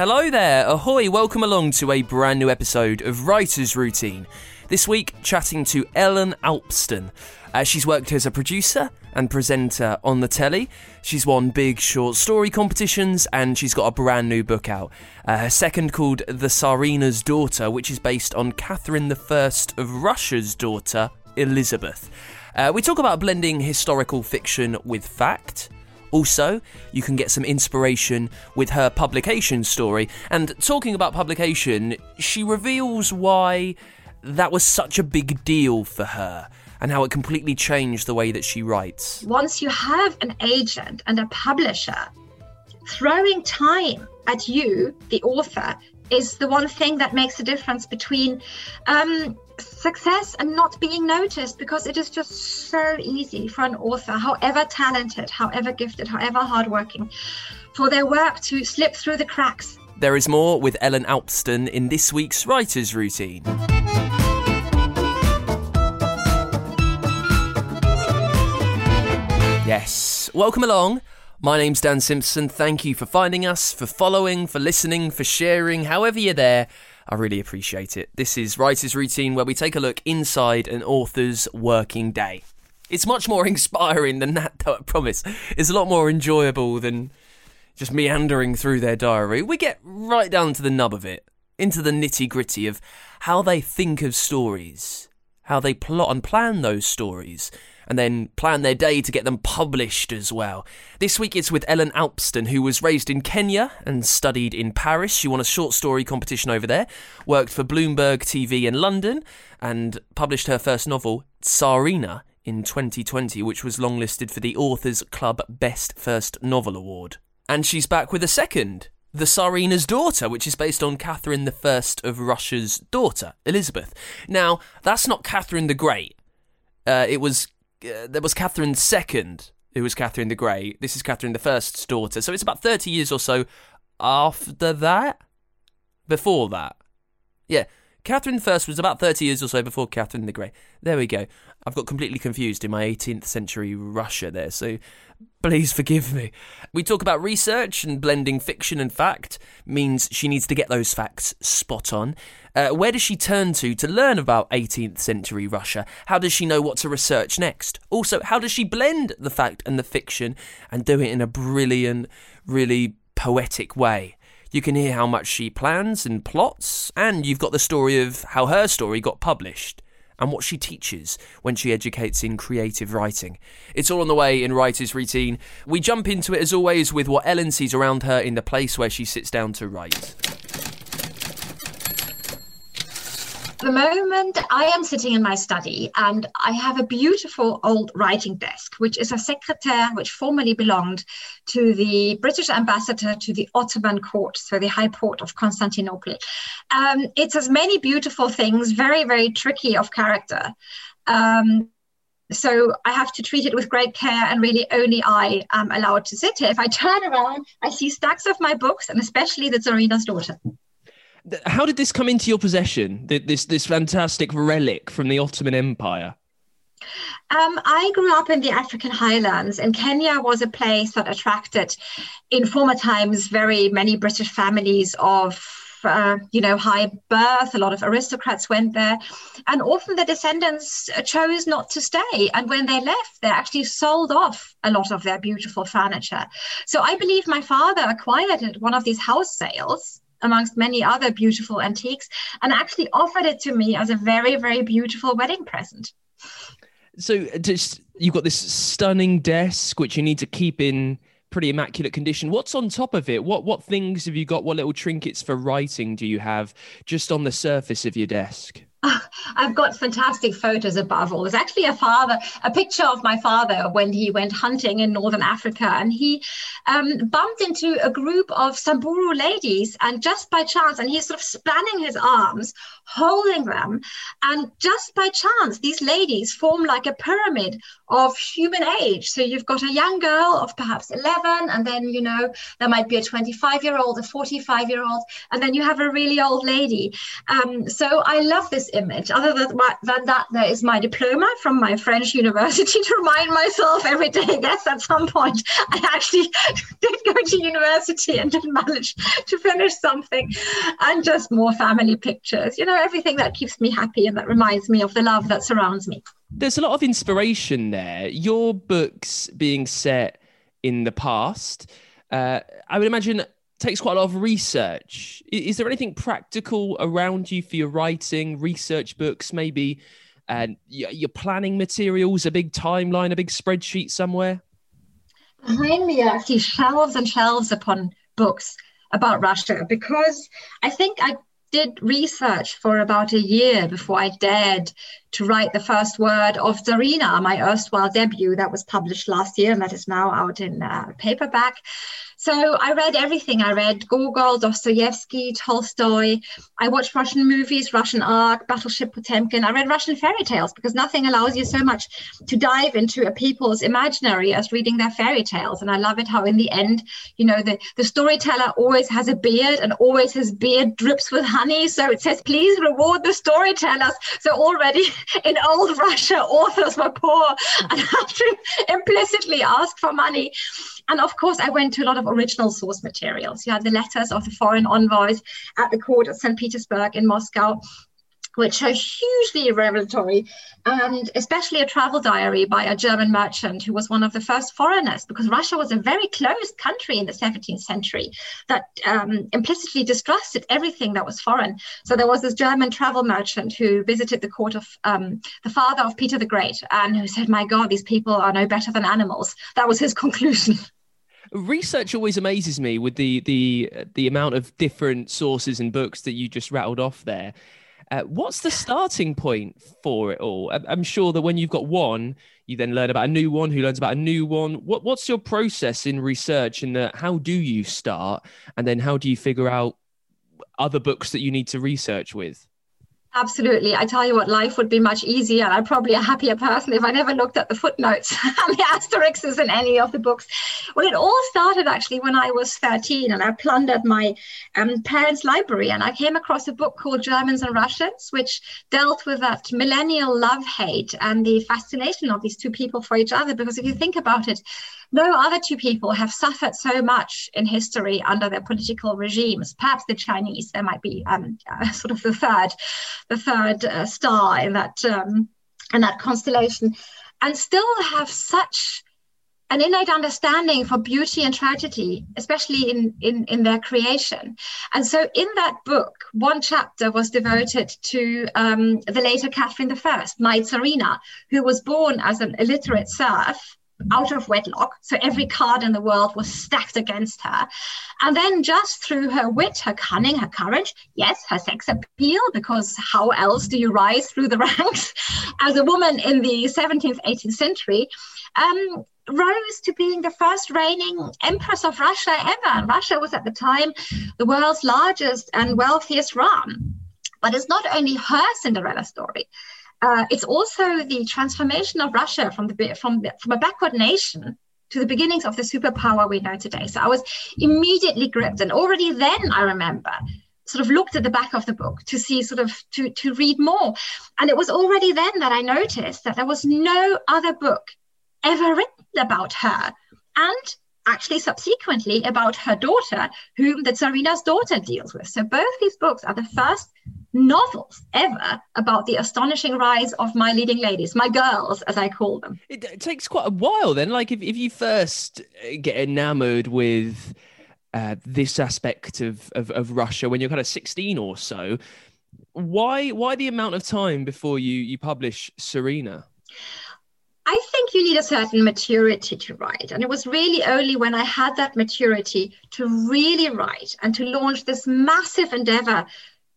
Hello there, ahoy, welcome along to a brand new episode of Writer's Routine. This week, chatting to Ellen Alpsten. Uh, she's worked as a producer and presenter on the telly. She's won big short story competitions and she's got a brand new book out. Uh, her second called The Tsarina's Daughter, which is based on Catherine I of Russia's daughter, Elizabeth. Uh, we talk about blending historical fiction with fact. Also, you can get some inspiration with her publication story. And talking about publication, she reveals why that was such a big deal for her and how it completely changed the way that she writes. Once you have an agent and a publisher throwing time at you, the author, is the one thing that makes a difference between um, success and not being noticed because it is just so easy for an author, however talented, however gifted, however hardworking, for their work to slip through the cracks. There is more with Ellen Alpsten in this week's Writer's Routine. Yes, welcome along. My name's Dan Simpson. Thank you for finding us, for following, for listening, for sharing, however you're there. I really appreciate it. This is Writer's Routine, where we take a look inside an author's working day. It's much more inspiring than that, though, I promise. It's a lot more enjoyable than just meandering through their diary. We get right down to the nub of it, into the nitty gritty of how they think of stories, how they plot and plan those stories, and then plan their day to get them published as well. This week it's with Ellen Alpsten, who was raised in Kenya and studied in Paris. She won a short story competition over there, worked for Bloomberg TV in London, and published her first novel, Tsarina, in 2020, which was longlisted for the Authors Club Best First Novel Award. And she's back with a second, The Tsarina's Daughter, which is based on Catherine I of Russia's daughter, Elizabeth. Now, that's not Catherine the Great. Uh, it was uh, there was Catherine II, who was Catherine the Great. This is Catherine I's daughter. So it's about 30 years or so after that? Before that. Yeah, Catherine I was about 30 years or so before Catherine the Great. There we go. I've got completely confused in my 18th century Russia there, so please forgive me. We talk about research and blending fiction and fact means she needs to get those facts spot on. Uh, where does she turn to to learn about 18th century Russia? How does she know what to research next? Also, how does she blend the fact and the fiction and do it in a brilliant, really poetic way? You can hear how much she plans and plots, and you've got the story of how her story got published and what she teaches when she educates in creative writing. It's all on the way in Writer's Routine. We jump into it as always with what Ellen sees around her in the place where she sits down to write. The moment I am sitting in my study and I have a beautiful old writing desk, which is a secretaire which formerly belonged to the British ambassador to the Ottoman court, so the High Porte of Constantinople. Um, it has many beautiful things, very, very tricky of character. Um, so I have to treat it with great care, and really only I am allowed to sit here. If I turn around, I see stacks of my books, and especially the Tsarina's daughter how did this come into your possession? This this fantastic relic from the Ottoman Empire. Um, I grew up in the African highlands, and Kenya was a place that attracted, in former times, very many British families of uh, you know, high birth. A lot of aristocrats went there. And often the descendants chose not to stay. And when they left, they actually sold off a lot of their beautiful furniture. So I believe my father acquired it one of these house sales amongst many other beautiful antiques and actually offered it to me as a very, very beautiful wedding present. So just you've got this stunning desk which you need to keep in pretty immaculate condition. What's on top of it? What what things have you got? What little trinkets for writing do you have just on the surface of your desk? I've got fantastic photos above all. There's actually a father, a picture of my father when he went hunting in northern Africa, and he um, bumped into a group of Samburu ladies, and just by chance, and he's sort of spanning his arms, holding them, and just by chance, these ladies form like a pyramid of human age. So you've got a young girl of perhaps 11, and then you know there might be a 25 year old, a 45 year old, and then you have a really old lady. Um, so I love this image. Other than, than that, there is my diploma from my French university to remind myself every day. Yes, at some point I actually did go to university and didn't manage to finish something, and just more family pictures. You know, everything that keeps me happy and that reminds me of the love that surrounds me. There's a lot of inspiration there. Your books being set in the past. Uh, I would imagine takes quite a lot of research. Is there anything practical around you for your writing, research books, maybe, and your planning materials, a big timeline, a big spreadsheet somewhere? Behind me, see shelves and shelves upon books about Russia because I think I did research for about a year before I dared to write the first word of Tsarina, my erstwhile debut that was published last year and that is now out in uh, paperback. So I read everything. I read Gogol, Dostoevsky, Tolstoy. I watched Russian movies, Russian art, Battleship Potemkin. I read Russian fairy tales because nothing allows you so much to dive into a people's imaginary as reading their fairy tales. And I love it how in the end, you know, the, the storyteller always has a beard and always his beard drips with honey. So it says, please reward the storytellers. So already in old Russia, authors were poor and had to implicitly ask for money. And of course, I went to a lot of original source materials. You had the letters of the foreign envoys at the court at St. Petersburg in Moscow which are hugely revelatory, and especially a travel diary by a German merchant who was one of the first foreigners, because Russia was a very closed country in the 17th century that um, implicitly distrusted everything that was foreign. So there was this German travel merchant who visited the court of um, the father of Peter the Great, and who said, "My God, these people are no better than animals." That was his conclusion. research always amazes me with the the the amount of different sources and books that you just rattled off there uh, what's the starting point for it all? I'm sure that when you've got one, you then learn about a new one who learns about a new one. What, what's your process in research and uh, how do you start? And then how do you figure out other books that you need to research with? Absolutely. I tell you what, life would be much easier. I'm probably a happier person if I never looked at the footnotes and the asterisks in any of the books. Well, it all started actually when I was 13 and I plundered my um, parents' library and I came across a book called Germans and Russians, which dealt with that millennial love hate and the fascination of these two people for each other. Because if you think about it, no other two people have suffered so much in history under their political regimes. Perhaps the Chinese, there might be um, uh, sort of the third, the third uh, star in that um, in that constellation, and still have such an innate understanding for beauty and tragedy, especially in, in, in their creation. And so in that book, one chapter was devoted to um, the later Catherine I, my Tsarina, who was born as an illiterate serf out of wedlock. So every card in the world was stacked against her. And then just through her wit, her cunning, her courage, yes, her sex appeal, because how else do you rise through the ranks as a woman in the 17th, 18th century? Um, rose to being the first reigning empress of Russia ever. And Russia was at the time the world's largest and wealthiest realm. But it's not only her Cinderella story uh, it's also the transformation of Russia from the from from a backward nation to the beginnings of the superpower we know today. So I was immediately gripped, and already then I remember sort of looked at the back of the book to see sort of to to read more, and it was already then that I noticed that there was no other book ever written about her, and actually subsequently about her daughter, whom the Tsarina's daughter deals with. So both these books are the first novels ever about the astonishing rise of my leading ladies, my girls, as I call them. It, it takes quite a while then. Like if, if you first uh, get enamored with uh, this aspect of, of, of Russia when you're kind of 16 or so, why why the amount of time before you you publish Tsarina? I think you need a certain maturity to write. And it was really only when I had that maturity to really write and to launch this massive endeavor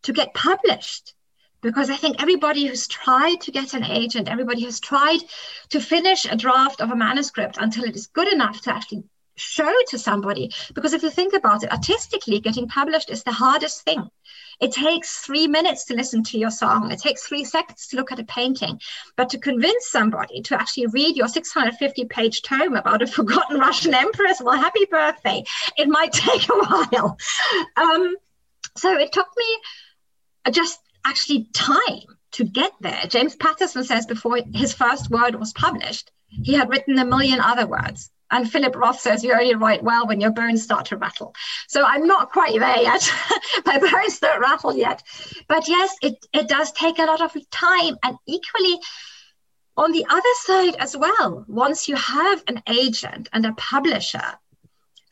to get published. Because I think everybody who's tried to get an agent, everybody who's tried to finish a draft of a manuscript until it is good enough to actually show to somebody. Because if you think about it, artistically, getting published is the hardest thing. It takes three minutes to listen to your song. It takes three seconds to look at a painting. But to convince somebody to actually read your 650 page tome about a forgotten Russian empress, well, happy birthday, it might take a while. Um, so it took me just actually time to get there. James Patterson says before his first word was published, he had written a million other words. And Philip Roth says you only write well when your bones start to rattle. So I'm not quite there yet. My bones don't rattle yet. But yes, it, it does take a lot of time. And equally, on the other side as well, once you have an agent and a publisher,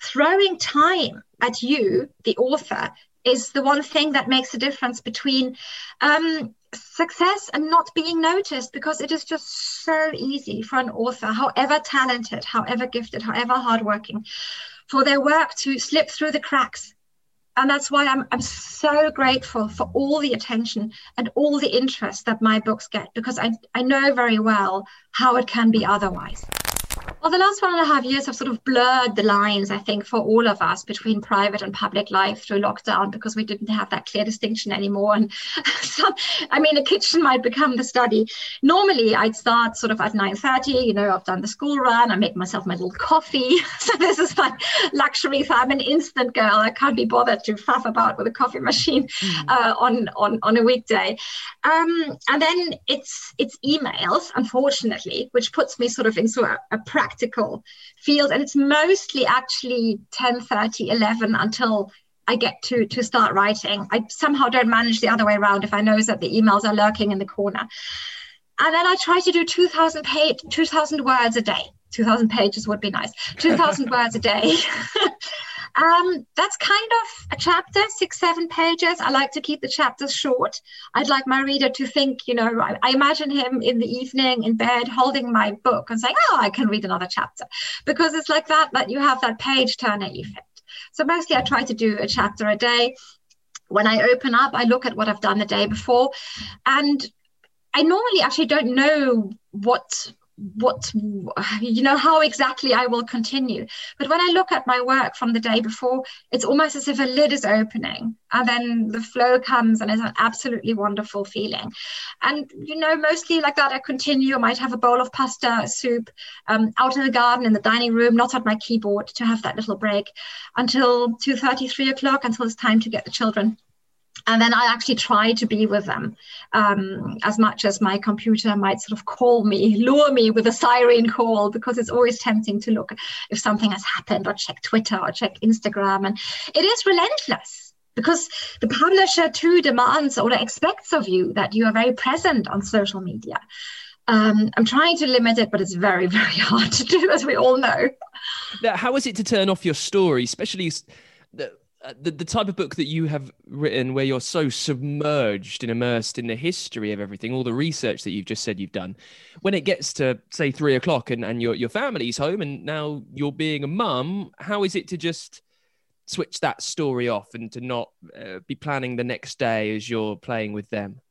throwing time at you, the author, is the one thing that makes a difference between um, success and not being noticed because it is just so easy for an author, however talented, however gifted, however hardworking, for their work to slip through the cracks. And that's why I'm, I'm so grateful for all the attention and all the interest that my books get because I, I know very well how it can be otherwise. Well, the last one and a half years have sort of blurred the lines, I think, for all of us between private and public life through lockdown because we didn't have that clear distinction anymore. And some, I mean, the kitchen might become the study. Normally, I'd start sort of at 9.30, you know, I've done the school run, I make myself my little coffee. so this is my luxury. So I'm an instant girl. I can't be bothered to faff about with a coffee machine mm. uh, on, on, on a weekday. Um, and then it's, it's emails, unfortunately, which puts me sort of in into a, a practice practical field and it's mostly actually 10 30 11 until I get to to start writing. I somehow don't manage the other way around if I know that the emails are lurking in the corner. And then I try to do 2,000 page, 2,000 words a day. 2,000 pages would be nice. 2,000 words a day. Um, that's kind of a chapter, six, seven pages. I like to keep the chapters short. I'd like my reader to think, you know, I, I imagine him in the evening in bed holding my book and saying, oh, I can read another chapter. Because it's like that, that you have that page turner effect. So mostly I try to do a chapter a day. When I open up, I look at what I've done the day before. And I normally actually don't know what what you know how exactly i will continue. But when i look at my work from the day before it's almost as if a lid is opening and then the flow comes and it's an absolutely wonderful feeling. And you know mostly like that i continue. I might have a bowl of pasta soup um, out in the garden in the dining room not at my keyboard to have that little break until 2.33 o'clock until it's time to get the children and then I actually try to be with them um, as much as my computer might sort of call me, lure me with a siren call, because it's always tempting to look if something has happened or check Twitter or check Instagram. And it is relentless because the publisher too demands or expects of you that you are very present on social media. Um, I'm trying to limit it, but it's very, very hard to do, as we all know. Now, how is it to turn off your story, especially the, uh, the, the type of book that you have written where you're so submerged and immersed in the history of everything all the research that you've just said you've done when it gets to say three o'clock and, and your, your family's home and now you're being a mum how is it to just switch that story off and to not uh, be planning the next day as you're playing with them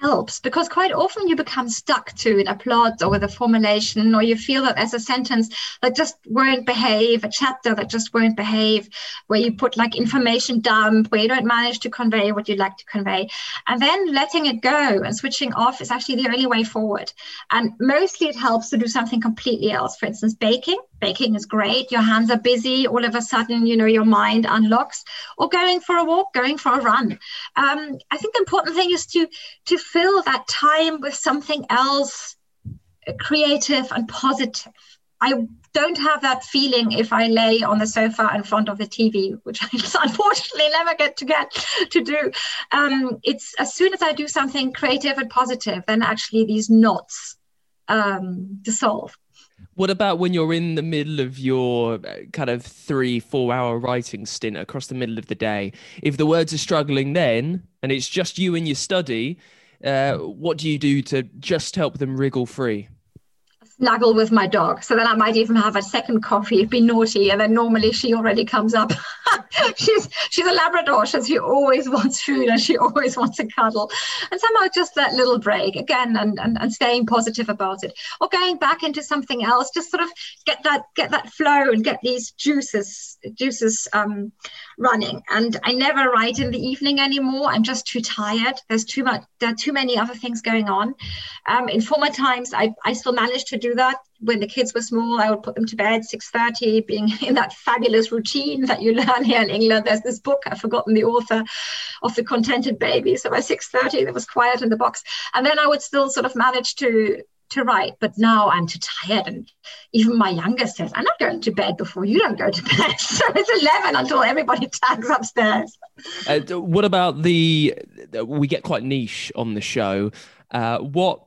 helps because quite often you become stuck to in a plot or with a formulation or you feel that there's a sentence that just won't behave a chapter that just won't behave where you put like information dump where you don't manage to convey what you'd like to convey. And then letting it go and switching off is actually the only way forward. And mostly it helps to do something completely else for instance baking baking is great your hands are busy all of a sudden you know your mind unlocks or going for a walk going for a run um, i think the important thing is to to fill that time with something else creative and positive i don't have that feeling if I lay on the sofa in front of the TV, which I just unfortunately never get to get to do. Um, it's as soon as I do something creative and positive, then actually these knots um, dissolve. What about when you're in the middle of your uh, kind of three, four hour writing stint across the middle of the day? If the words are struggling then, and it's just you and your study, uh, what do you do to just help them wriggle free? Snuggle with my dog. So then I might even have a second coffee, be naughty, and then normally she already comes up. she's she's a Labrador, so she always wants food and she always wants a cuddle. And somehow just that little break again and, and, and staying positive about it. Or going back into something else, just sort of get that get that flow and get these juices juices um, running. And I never write in the evening anymore. I'm just too tired. There's too much there are too many other things going on. Um, in former times I, I still managed to do that when the kids were small i would put them to bed 6.30 being in that fabulous routine that you learn here in england there's this book i've forgotten the author of the contented baby so by 6.30 there was quiet in the box and then i would still sort of manage to to write but now i'm too tired. And even my youngest says i'm not going to bed before you don't go to bed. So it's 11 until everybody tags upstairs. Uh, what about the we get quite niche on the show. Uh, what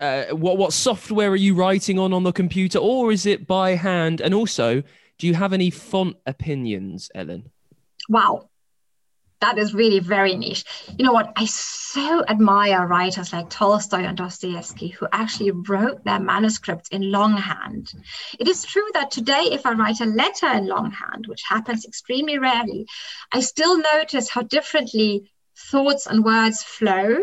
uh, what what software are you writing on on the computer, or is it by hand? And also, do you have any font opinions, Ellen? Wow, that is really very niche. You know what? I so admire writers like Tolstoy and Dostoevsky who actually wrote their manuscripts in longhand. It is true that today, if I write a letter in longhand, which happens extremely rarely, I still notice how differently thoughts and words flow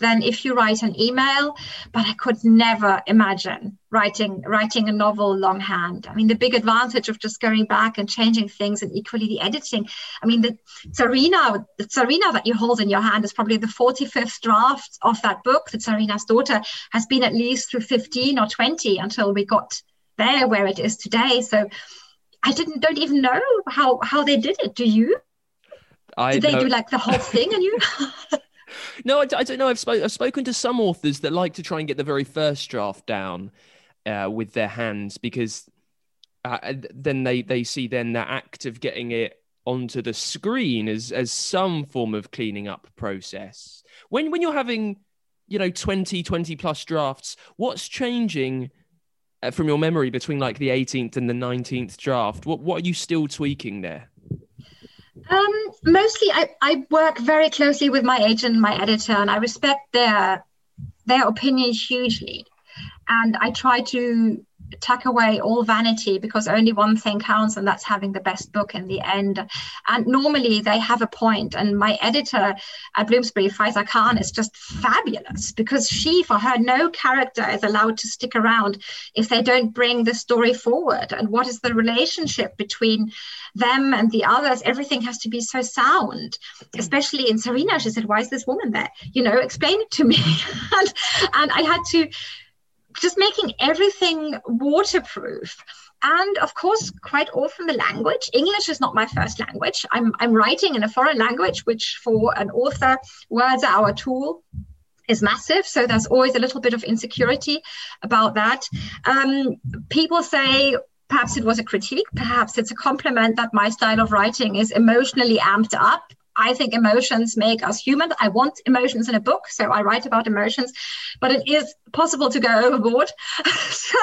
than if you write an email but i could never imagine writing writing a novel longhand. I mean the big advantage of just going back and changing things and equally the editing. I mean the tsarina the tsarina that you hold in your hand is probably the 45th draft of that book. The tsarina's daughter has been at least through 15 or 20 until we got there where it is today. So i didn't don't even know how how they did it. Do you? I did they know. do like the whole thing and you no, I, I, don't know. I've, spoke, I've spoken to some authors that like to try and get the very first draft down uh, with their hands because uh, then they, they see then the act of getting it onto the screen as as some form of cleaning up process. When when you're having you know 20 20 plus drafts, what's changing? Uh, from your memory between like the 18th and the 19th draft what what are you still tweaking there um, mostly, I, I work very closely with my agent, my editor, and I respect their their opinion hugely. And I try to tuck away all vanity because only one thing counts and that's having the best book in the end. And normally they have a point and my editor at bloomsbury Faiza Khan is just fabulous because she for her no character is allowed to stick around if they don't bring the story forward. And what is the relationship between them and the others? Everything has to be so sound especially in Tsarina. She said why is this woman there? You know explain it to me. And, and i had to just making everything waterproof. And of course quite often the language. English is not my first language. I'm, I'm writing in a foreign language which for an author words are our tool is massive. So there's always a little bit of insecurity about that. Um, people say perhaps it was a critique perhaps it's a compliment that my style of writing is emotionally amped up I think emotions make us human. I want emotions in a book, so I write about emotions, but it is possible to go overboard. so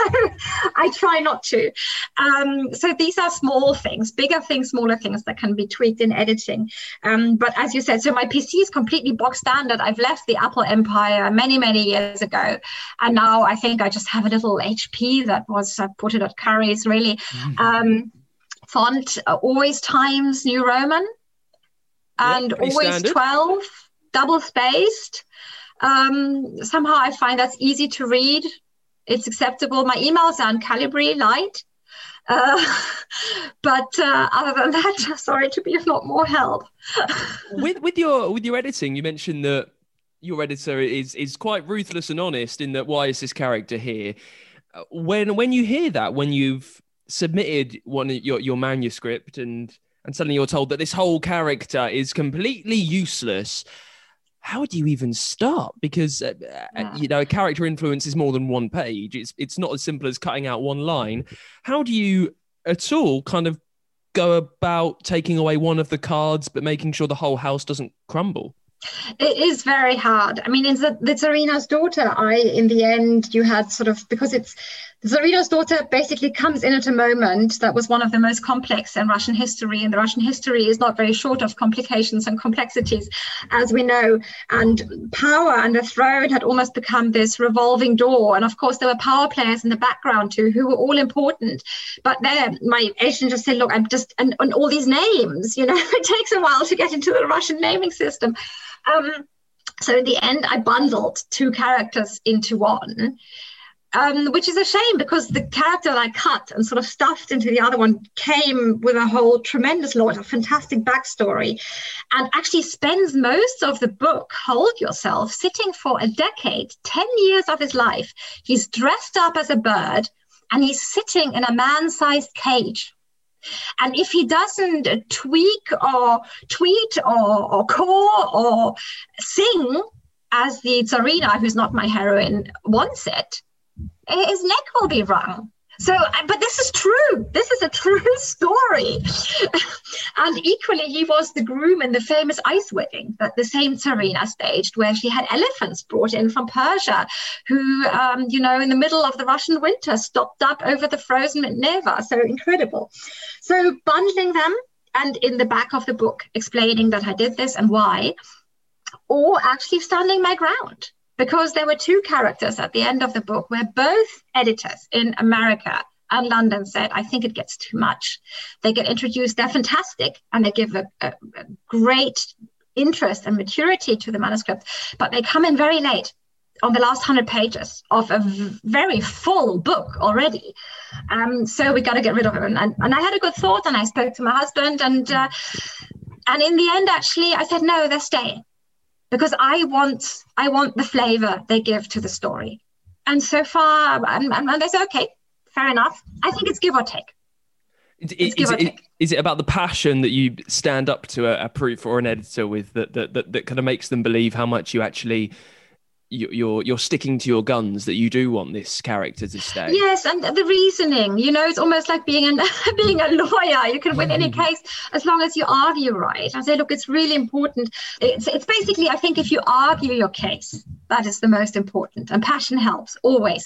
I try not to. Um, so these are small things, bigger things, smaller things that can be tweaked in editing. Um, but as you said, so my PC is completely box standard. I've left the Apple empire many, many years ago. And now I think I just have a little HP that was uh, put it at Curry's really. Mm-hmm. Um, font uh, always Times New Roman and always standard. 12 double spaced. Um, somehow i find that's easy to read. It's acceptable. My emails are in calibri light. Uh, but uh, other than that sorry to be of not more help. With with your with your editing you mentioned that your editor is is quite ruthless and honest in that why is this character here? Uh, when when you hear that when you've submitted one your your manuscript and and suddenly you're told that this whole character is completely useless. how do you even start? Because uh, uh yeah. you know, a character influence is more than one page. It's it's not as simple as cutting out one line. How do you at all kind of go about taking away one of the cards, but making sure the whole house doesn't crumble? It is very hard. I mean, in the, the Tsarina's daughter, I, in the end, you had sort of, because it's, the Tsarina's daughter basically comes in at a moment that was one of the most complex in Russian history. And the Russian history is not very short of complications and complexities, as we know. And power and the throne had almost become this revolving door. And of course, there were power players in the background too, who were all important. But there, my agent just said, look, I'm just, and, and all these names, you know, it takes a while to get into the Russian naming system. Um, so in the end, I bundled two characters into one. Um, which is a shame because the character that I cut and sort of stuffed into the other one came with a whole tremendous lot of fantastic backstory and actually spends most of the book, Hold Yourself, sitting for a decade, 10 years of his life. He's dressed up as a bird and he's sitting in a man sized cage and if he doesn't tweak or tweet or, or call or sing as the Tsarina, who's not my heroine, wants it, his neck will be wrung. So, but this is true. This is a true story. and equally, he was the groom in the famous ice wedding that the same Tsarina staged, where she had elephants brought in from Persia, who, um, you know, in the middle of the Russian winter, stopped up over the frozen Neva. So incredible. So, bundling them and in the back of the book, explaining that I did this and why, or actually standing my ground because there were two characters at the end of the book where both editors in America and London said, I think it gets too much. They get introduced, they're fantastic, and they give a, a, a great interest and maturity to the manuscript, but they come in very late on the last 100 pages of a very full book already. Um, so we got to get rid of them. And, and, I had a good thought and I spoke to my husband and uh, and in the end, actually, I said, no, they're staying because I want I want the flavor they give to the story. And so far, and, and they say, okay, fair enough. I think it's give or take. Is, is, it, is it about the passion that you stand up to a, a proof or an editor with that, that, that, that kind of makes them believe how much you actually you're you're sticking to your guns that you do want this character to stay. Yes, and the reasoning, you know, it's almost like being a being a lawyer. You can win any mm-hmm. case as long as you argue right. I say, look, it's really important. It's it's basically, I think, if you argue your case, that is the most important, and passion helps always.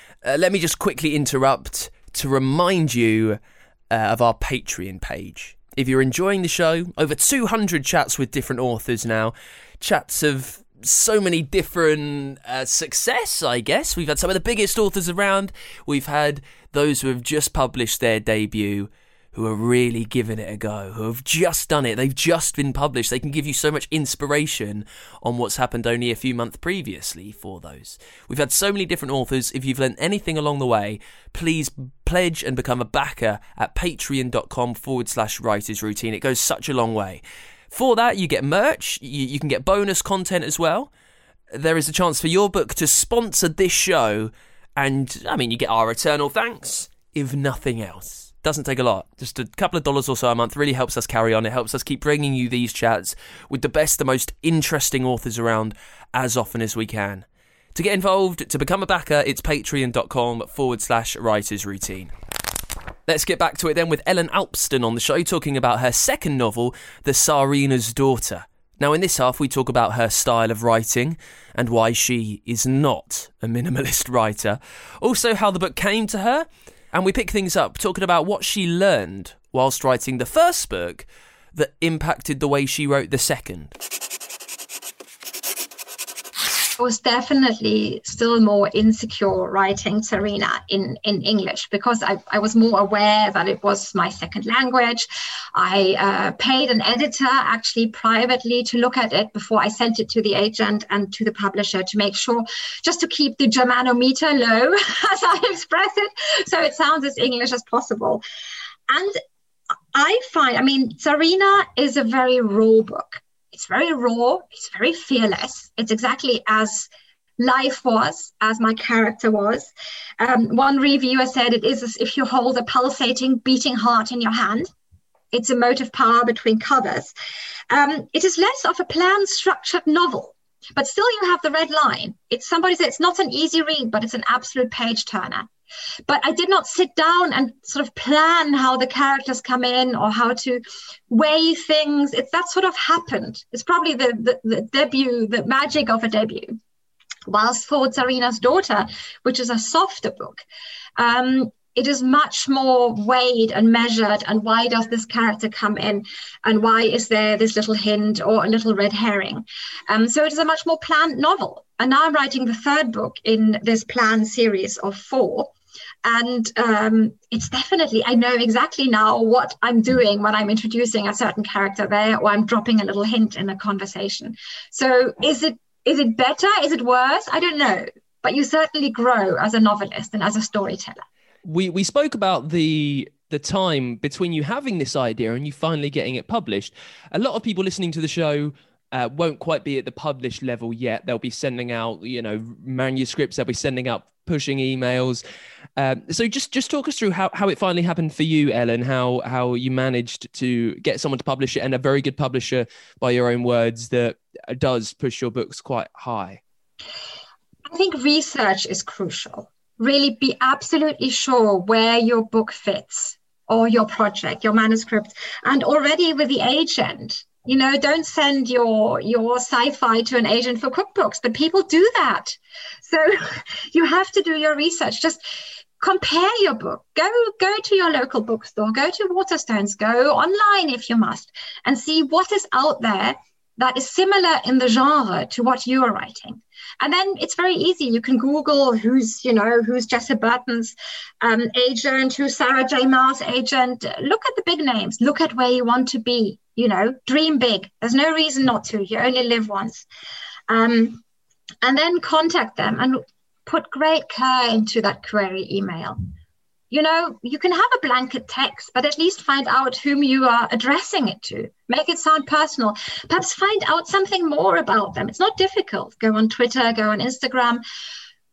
Uh, let me just quickly interrupt to remind you uh, of our Patreon page. If you're enjoying the show, over 200 chats with different authors now, chats of so many different uh, success, I guess. We've had some of the biggest authors around. We've had those who have just published their debut who are really giving it a go, who have just done it. They've just been published. They can give you so much inspiration on what's happened only a few months previously for those. We've had so many different authors. If you've learned anything along the way, please pledge and become a backer at patreon.com forward slash writers routine. It goes such a long way. For that, you get merch, you, you can get bonus content as well. There is a chance for your book to sponsor this show And I mean, you get our eternal thanks, if nothing else. Doesn't take a lot. Just a couple of dollars or so a month really helps us carry on. It helps us keep bringing you these chats with the best, the most interesting authors around as often as we can. To get involved, to become a backer, it's patreon.com forward slash writers routine. Let's get back to it then with Ellen Alpsten on the show talking about her second novel, The Tsarina's Daughter. Now, in this half, we talk about her style of writing and why she is not a minimalist writer. Also, how the book came to her. And we pick things up talking about what she learned whilst writing the first book that impacted the way she wrote the second. Was definitely still more insecure writing Tsarina in, in English because I, I was more aware that it was my second language. I uh, paid an editor actually privately to look at it before I sent it to the agent and to the publisher to make sure, just to keep the Germanometer low, as I express it, so it sounds as English as possible. And I find, I mean, Tsarina is a very raw book it's very raw, it's very fearless. It's exactly as life was, as my character was. Um, one reviewer said it is as if you hold a pulsating, beating heart in your hand. It's a motive power between covers. Um, it is less of a planned, structured novel, but still you have the red line. It's somebody said it's not an easy read, but it's an absolute page turner. But I did not sit down and sort of plan how the characters come in or how to weigh things. It, that sort of happened. It's probably the, the, the debut, the magic of a debut. Whilst for Tsarina's daughter, which is a softer book, um, it is much more weighed and measured and why does this character come in and why is there this little hint or a little red herring um, so it is a much more planned novel and now i'm writing the third book in this planned series of four and um, it's definitely i know exactly now what i'm doing when i'm introducing a certain character there or i'm dropping a little hint in a conversation. So is it is it better? Is it worse? I don't know. But you certainly grow as a novelist and as a storyteller. We we spoke about the the time between you having this idea and you finally getting it published. A lot of people listening to the show uh, won't quite be at the published level yet. They'll be sending out, you know, manuscripts. They'll be sending out pushing emails. Um, so just just talk us through how, how it finally happened for you, Ellen. How how you managed to get someone to publish it, and a very good publisher, by your own words, that does push your books quite high. I think research is crucial. Really, be absolutely sure where your book fits or your project, your manuscript, and already with the agent you know don't send your your sci-fi to an agent for cookbooks but people do that. So you have to do your research. Just compare your book. Go go to your local bookstore. Go to waterstones. Go online if you must and see what is out there that is similar in the genre to what you are writing. And then it's very easy. You can google who's you know who's jessie burton's um, agent who's sarah j. Maas agent. Look at the big names. Look at where you want to be you know dream big. There's no reason not to. You only live once. Um, and then contact them and put great care into that query email. You know you can have a blanket text but at least find out whom you are addressing it to. Make it sound personal. Perhaps find out something more about them. It's not difficult. Go on twitter go on instagram.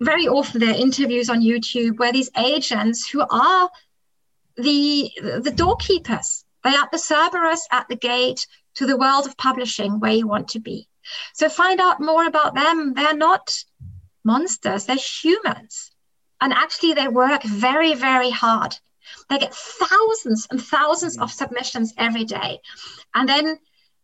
Very often there are interviews on youtube where these agents who are the the doorkeepers are the Cerberus at the gate to the world of publishing where you want to be. So find out more about them. They're not monsters, they're humans. And actually, they work very, very hard. They get thousands and thousands of submissions every day. And then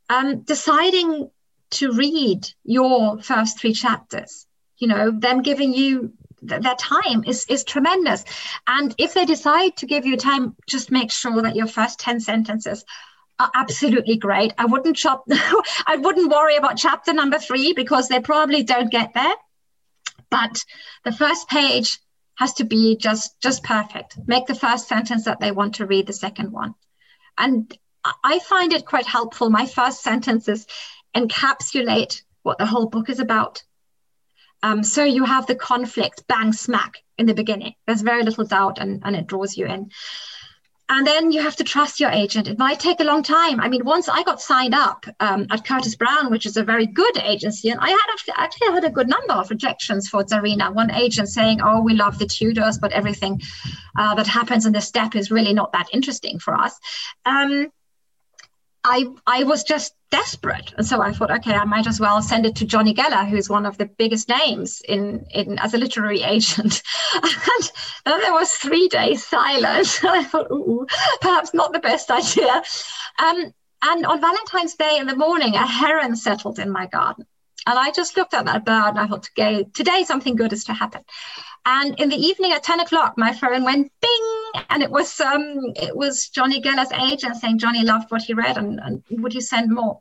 um, deciding to read your first three chapters, you know, them giving you their time is is tremendous. And if they decide to give you time just make sure that your first 10 sentences are absolutely great. I wouldn't chop i wouldn't worry about chapter number three because they probably don't get there. But the first page has to be just just perfect. Make the first sentence that they want to read the second one. And i find it quite helpful. My first sentences encapsulate what the whole book is about um, so you have the conflict bang smack in the beginning. There's very little doubt and, and it draws you in. and then you have to trust your agent. It might take a long time. I mean, once I got signed up um, at Curtis Brown, which is a very good agency, and I had actually, had a good number of rejections for Tsarina. One agent saying, "Oh, we love the Tudors, but everything uh, that happens in the steppe is really not that interesting for us." Um, I I was just desperate, and so I thought, okay, I might as well send it to Jonny Geller, who's one of the biggest names in in as a literary agent. and then there was three days silence, I thought, ooh, perhaps not the best idea. Um, and on Valentine's Day in the morning, a heron settled in my garden. And I just looked at that bird and I thought, okay, today something good is to happen. And in the evening at 10 o'clock, my phone went bing, and it was um, it was Jonny Geller's agent saying Jonny loved what he read, and, and would you send more?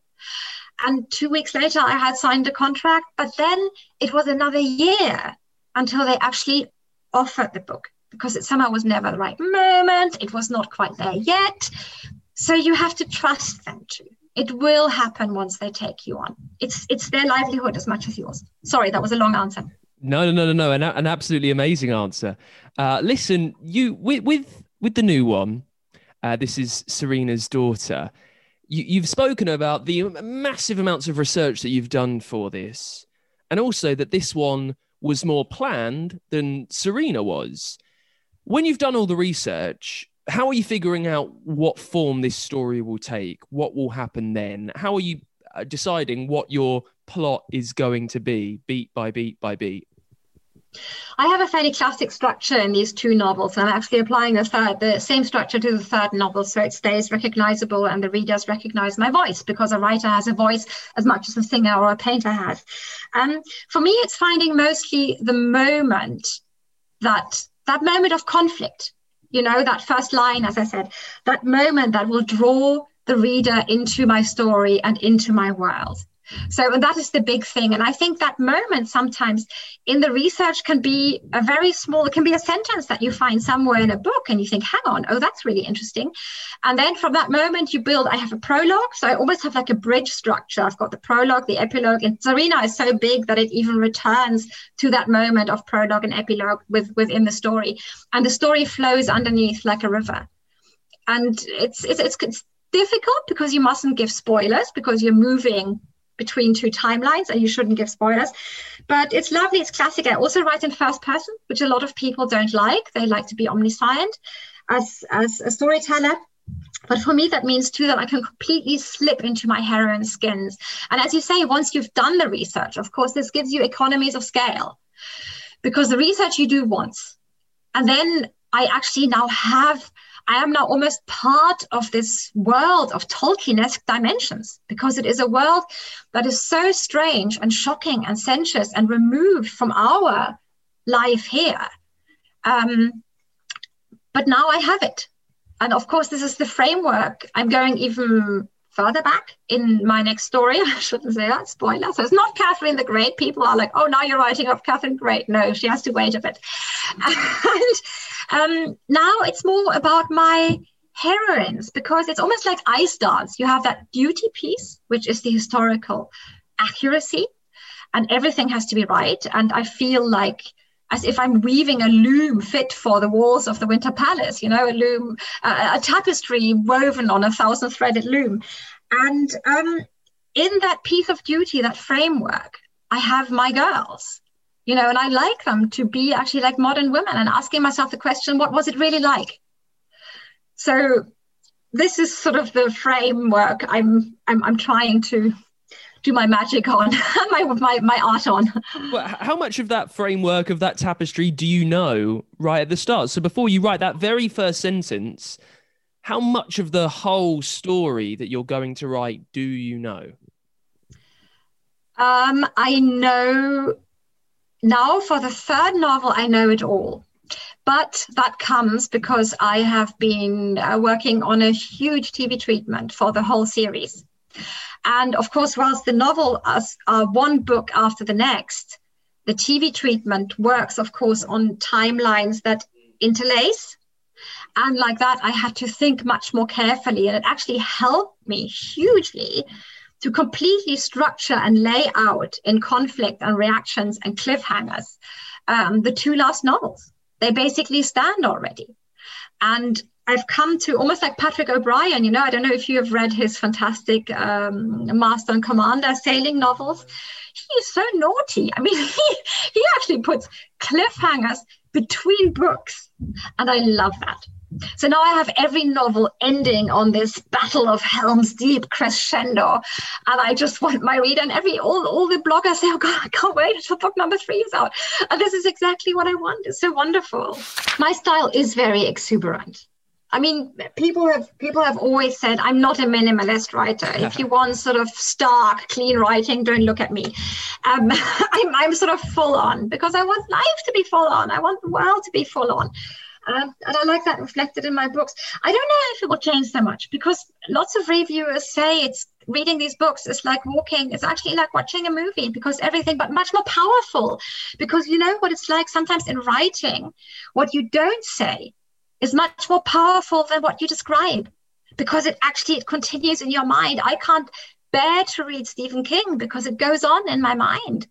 And two weeks later, I had signed a contract, but then it was another year until they actually offered the book because it somehow was never the right moment. It was not quite there yet. So you have to trust them too. It will happen once they take you on. It's it's their livelihood as much as yours. Sorry, that was a long answer. No, no, no, no, no. An, an absolutely amazing answer. Uh, listen, you with with with the new one. Uh, this is Tsarina's daughter. You, you've spoken about the massive amounts of research that you've done for this, and also that this one was more planned than Tsarina was. When you've done all the research, how are you figuring out what form this story will take? What will happen then? How are you uh, deciding what your plot is going to be, beat by beat by beat? I have a fairly classic structure in these two novels, and I'm actually applying the third, the same structure to the third novel, so it stays recognizable and the readers recognize my voice because a writer has a voice as much as a singer or a painter has. Um, for me, it's finding mostly the moment that that moment of conflict. You know, that first line, as I said, that moment that will draw the reader into my story and into my world. So, that is the big thing. And I think that moment sometimes in the research can be a very small, it can be a sentence that you find somewhere in a book and you think, hang on, oh, that's really interesting. And then from that moment, you build, I have a prologue. So I almost have like a bridge structure. I've got the prologue, the epilogue, and Tsarina is so big that it even returns to that moment of prologue and epilogue with, within the story. And the story flows underneath like a river. And it's, it's, it's, it's difficult because you mustn't give spoilers because you're moving between two timelines and you shouldn't give spoilers. But it's lovely, it's classic. I also write in first person, which a lot of people don't like. They like to be omniscient as, as a storyteller. But for me, that means too that I can completely slip into my heroine skins. And as you say, once you've done the research, of course, this gives you economies of scale because the research you do once. And then I actually now have I am now almost part of this world of Tolkienesque dimensions because it is a world that is so strange and shocking and sensuous and removed from our life here. Um, but now I have it. And of course, this is the framework. I'm going even further back in my next story. I shouldn't say that, spoiler. So it's not Catherine the Great. People are like, oh, now you're writing of Catherine Great. No, she has to wait a bit. and um, now it's more about my heroines because it's almost like Ice Dance. You have that duty piece, which is the historical accuracy, and everything has to be right. And I feel like as if I'm weaving a loom fit for the walls of the Winter Palace, you know, a loom, uh, a tapestry woven on a thousand threaded loom. And um, in that piece of duty, that framework, I have my girls you know and i like them to be actually like modern women and asking myself the question what was it really like so this is sort of the framework i'm i'm, I'm trying to do my magic on my, my my art on well, how much of that framework of that tapestry do you know right at the start so before you write that very first sentence how much of the whole story that you're going to write do you know um, I know now for the third novel, I know it all. But that comes because I have been uh, working on a huge TV treatment for the whole series. And of course, whilst the novel is uh, one book after the next, the TV treatment works, of course, on timelines that interlace. And like that, I had to think much more carefully. And it actually helped me hugely to completely structure and lay out in conflict and reactions and cliffhangers um, the two last novels. They basically stand already. And I've come to almost like Patrick O'Brian. You know, I don't know if you have read his fantastic um, Master and Commander sailing novels. He is so naughty. I mean, he, he actually puts cliffhangers between books, and I love that. So now I have every novel ending on this battle of Helm's Deep crescendo, and I just want my reader and every all, all the bloggers say, "Oh God, I can't wait until book number three is out," and this is exactly what I want. It's so wonderful. My style is very exuberant. I mean, people have people have always said I'm not a minimalist writer. if you want sort of stark, clean writing, don't look at me. Um, I'm, I'm sort of full on because I want life to be full on. I want the world to be full on. Um, and I like that reflected in my books. I don't know if it will change so much because lots of reviewers say it's reading these books is like walking, it's actually like watching a movie because everything, but much more powerful. Because you know what it's like sometimes in writing, what you don't say is much more powerful than what you describe because it actually it continues in your mind. I can't bear to read Stephen King because it goes on in my mind.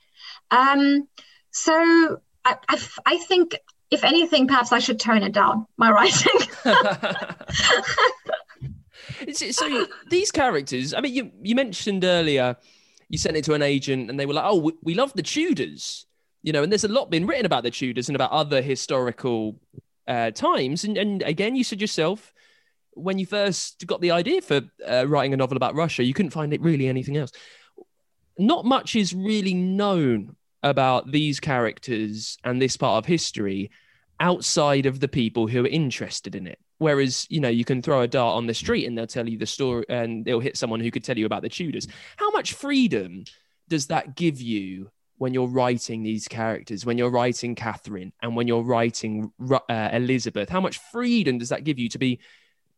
Um, so I, I, I think if anything, perhaps I should tone it down, my writing. so these characters, I mean, you, you mentioned earlier, you sent it to an agent and they were like, oh, we, we love the Tudors, you know, and there's a lot been written about the Tudors and about other historical uh, times. And, and again, you said yourself, when you first got the idea for uh, writing a novel about Russia, you couldn't find it really anything else. Not much is really known about these characters and this part of history outside of the people who are interested in it. Whereas, you know, you can throw a dart on the street and they'll tell you the story and they'll hit someone who could tell you about the Tudors. How much freedom does that give you when you're writing these characters, when you're writing Catherine and when you're writing uh, Elizabeth? How much freedom does that give you to be,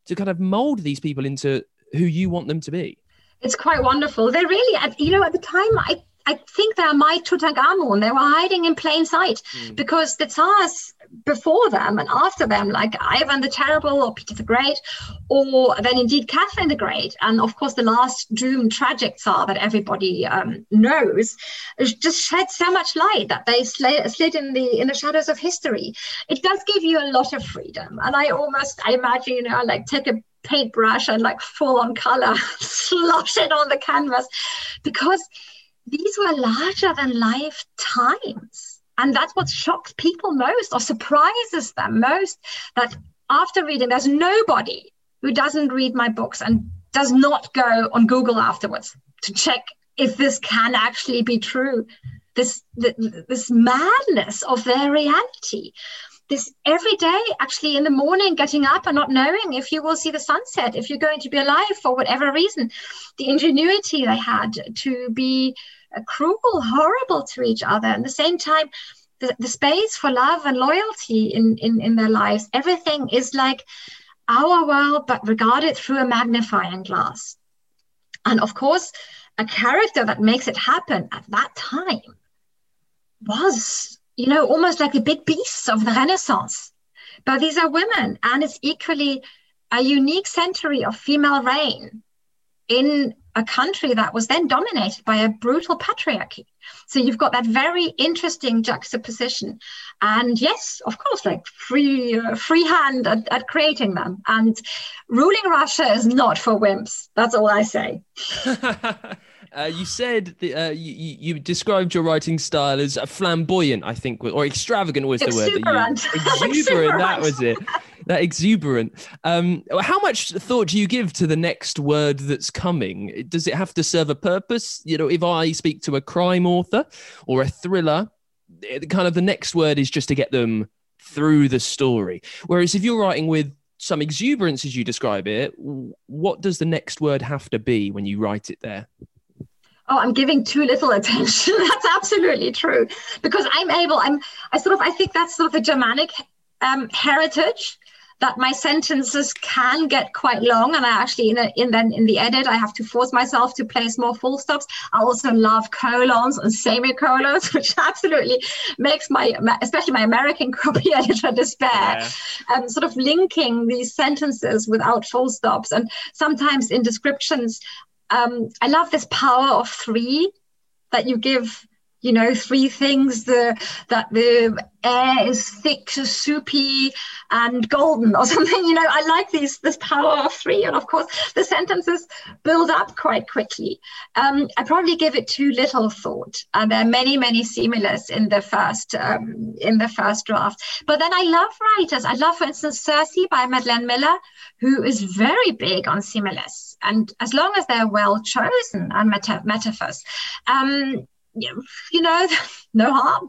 to kind of mold these people into who you want them to be? It's quite wonderful. They're really, you know, at the time, I I think they're my Tutankhamun. They were hiding in plain sight mm. because the Tsars before them and after them, like Ivan the Terrible or Peter the Great, or then indeed Catherine the Great, and of course the last doomed tragic Tsar that everybody um, knows, just shed so much light that they slid, slid in the in the shadows of history. It does give you a lot of freedom, and I almost I imagine you know like take a paintbrush and like full on color, slosh it on the canvas, because these were larger than life times. And that's what shocks people most or surprises them most that after reading, there's nobody who doesn't read my books and does not go on Google afterwards to check if this can actually be true. This, this madness of their reality this every day, actually in the morning, getting up and not knowing if you will see the sunset, if you're going to be alive for whatever reason. The ingenuity they had to be cruel, horrible to each other. At the same time, the, the space for love and loyalty in, in, in their lives, everything is like our world, but regarded through a magnifying glass. And of course, a character that makes it happen at that time was you know, almost like the big beasts of the Renaissance. But these are women, and it's equally a unique century of female reign in a country that was then dominated by a brutal patriarchy. So you've got that very interesting juxtaposition, and yes, of course, like free uh, free hand at, at creating them. And ruling Russia is not for wimps. That's all I say. Uh, you said the, uh, you, you, described your writing style as flamboyant, I think, or extravagant was the word. That you, exuberant, exuberant, that was it. That exuberant. Um, how much thought do you give to the next word that's coming? Does it have to serve a purpose? You know, if I speak to a crime author or a thriller, kind of the next word is just to get them through the story. Whereas if you're writing with some exuberance as you describe it, what does the next word have to be when you write it there? Oh i'm giving too little attention. That's absolutely true. Because i'm able i'm i sort of i think that's sort of a germanic um, heritage that my sentences can get quite long. And i actually in, a, in then in the edit i have to force myself to place more full stops. I also love colons and semicolons which absolutely makes my especially my american copy editor despair. Yeah. um, sort of linking these sentences without full stops. And sometimes in descriptions um, I love this power of three that you give you know, three things the that the air is thick, soupy, and golden, or something. You know, I like these this power of three, and of course the sentences build up quite quickly. Um, I probably give it too little thought, and there are many many similes in the first um, in the first draft. But then I love writers. I love, for instance, Circe by Madeline Miller, who is very big on similes, and as long as they're well chosen and meta- metaphors. Um, you know, no harm.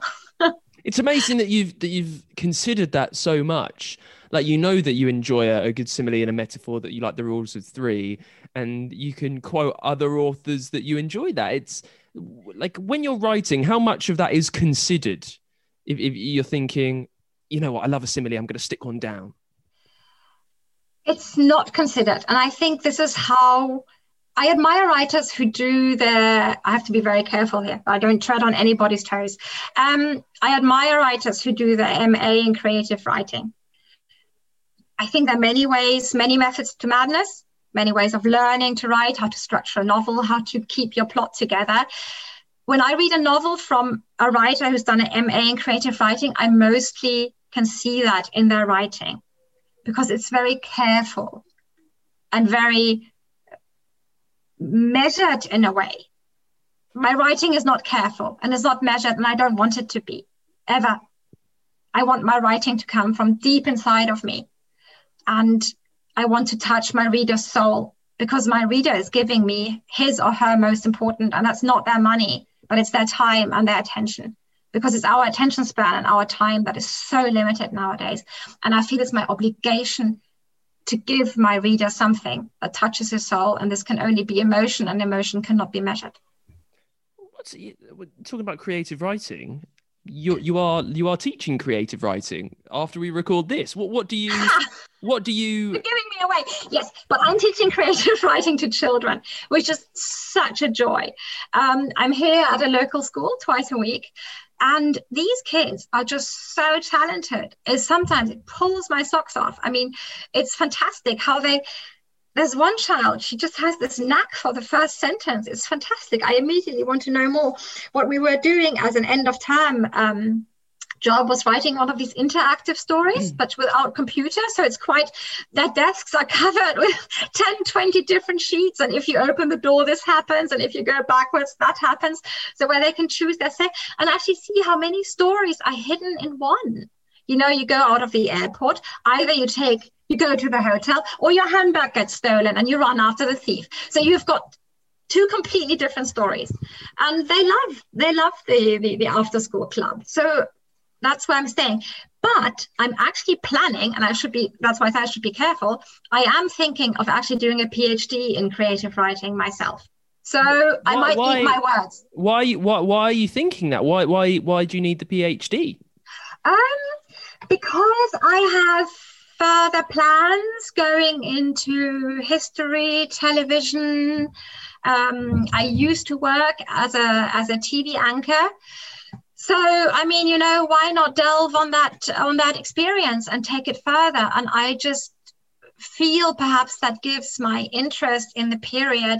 it's amazing that you've that you've considered that so much. Like you know that you enjoy a, a good simile and a metaphor that you like the rules of three, and you can quote other authors that you enjoy that. It's like when you're writing, how much of that is considered? If, if you're thinking, you know what, I love a simile, I'm going to stick one down. It's not considered, and I think this is how I admire writers who do their, I have to be very careful here, I don't tread on anybody's toes. Um, I admire writers who do their MA in creative writing. I think there are many ways, many methods to madness, many ways of learning to write, how to structure a novel, how to keep your plot together. When I read a novel from a writer who's done an MA in creative writing, I mostly can see that in their writing because it's very careful and very measured in a way. My writing is not careful and is not measured, and I don't want it to be ever. I want my writing to come from deep inside of me. And I want to touch my reader's soul because my reader is giving me his or her most important, and that's not their money, but it's their time and their attention because it's our attention span and our time that is so limited nowadays. And I feel it's my obligation to give my reader something that touches his soul, and this can only be emotion, and emotion cannot be measured. What's talking about creative writing? You you are you are teaching creative writing after we record this. What what do you what do you? You're giving me away. Yes, but I'm teaching creative writing to children, which is such a joy. Um, I'm here at a local school twice a week, and these kids are just so talented. Is sometimes it pulls my socks off. I mean, it's fantastic how they. There's one child, she just has this knack for the first sentence. It's fantastic. I immediately want to know more. What we were doing as an end of term um, job was writing all of these interactive stories, mm. but without computer. So it's quite, their desks are covered with 10, 20 different sheets. And if you open the door, this happens. And if you go backwards, that happens. So where they can choose their say and actually see how many stories are hidden in one. You know, you go out of the airport, either you take, you go to the hotel, or your handbag gets stolen and you run after the thief. So you've got two completely different stories and they love they love the, the, the after school club so that's where I'm staying. But I'm actually planning, and I should be, that's why I I should be careful. I am thinking of actually doing a PhD in creative writing myself. So why, I might why, eat my words. Why, why, why are you thinking that? Why, why, why do you need the PhD? Um, because I have further plans going into history, television. Um, I used to work as a as a TV anchor, so i mean you know why not delve on that on that experience and take it further? And i just feel perhaps that gives my interest in the period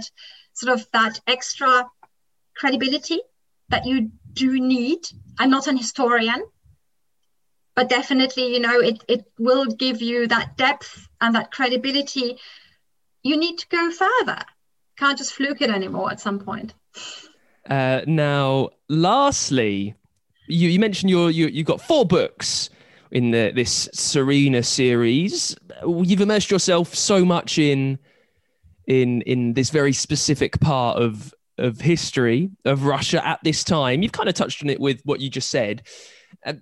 sort of that extra credibility that you do need. I'm not an historian but definitely you know it, it will give you that depth and that credibility you need to go further can't just fluke it anymore at some point uh, now lastly you, you mentioned you're, you you've got four books in the, this Tsarina series. You've immersed yourself so much in in in this very specific part of of history of Russia at this time. You've kind of touched on it with what you just said. Uh,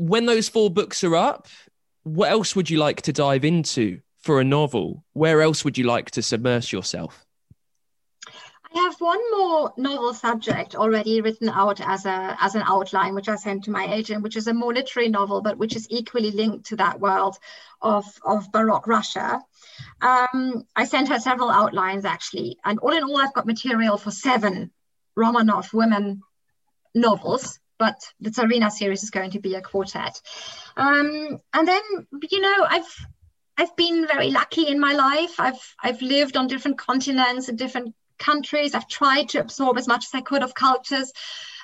when those four books are up, what else would you like to dive into for a novel? Where else would you like to submerge yourself? I have one more novel subject already written out as a as an outline, which I sent to my agent, which is a more literary novel, but which is equally linked to that world of, of Baroque Russia. Um, I sent her several outlines actually, and all in all, I've got material for seven Romanov women novels. But the Tsarina series is going to be a quartet. Um, and then, you know, I've I've been very lucky in my life. I've I've lived on different continents and different countries. I've tried to absorb as much as I could of cultures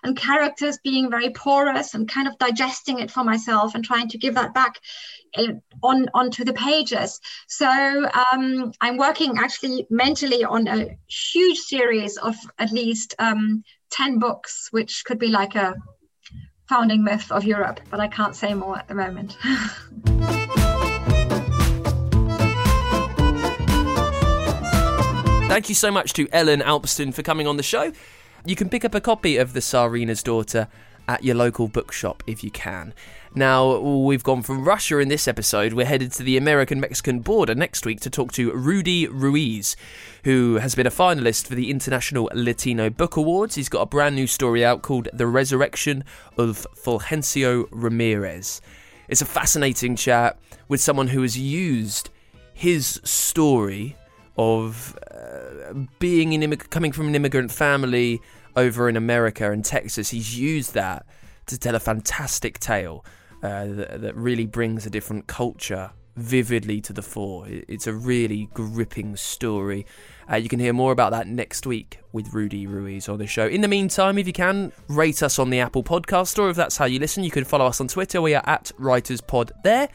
and characters being very porous and kind of digesting it for myself and trying to give that back in, on onto the pages. So um, I'm working actually mentally on a huge series of at least um, 10 books, which could be like a founding myth of Europe, but I can't say more at the moment. Thank you so much to Ellen Alpsten for coming on the show. You can pick up a copy of The Tsarina's Daughter at your local bookshop if you can. Now, we've gone from Russia in this episode. We're headed to the American Mexican border next week to talk to Rudy Ruiz, who has been a finalist for the International Latino Book Awards. He's got a brand new story out called The Resurrection of Fulgencio Ramirez. It's a fascinating chat with someone who has used his story of uh, being an immig- coming from an immigrant family over in America and Texas. He's used that to tell a fantastic tale uh, that, that, really brings a different culture vividly to the fore. It's a really gripping story. Uh, you can hear more about that next week with Rudy Ruiz on the show. In the meantime, if you can, rate us on the Apple Podcast Store. If that's how you listen, you can follow us on Twitter. We are at WritersPod there.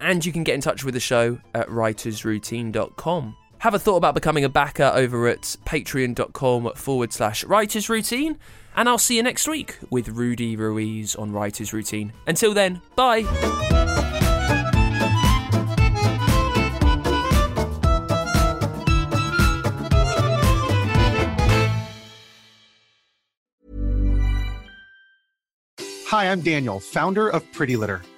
And you can get in touch with the show at writersroutine.com. Have a thought about becoming a backer over at patreon.com forward slash writers routine. And I'll see you next week with Rudy Ruiz on Writers Routine. Until then, bye. Hi, I'm Daniel, founder of Pretty Litter.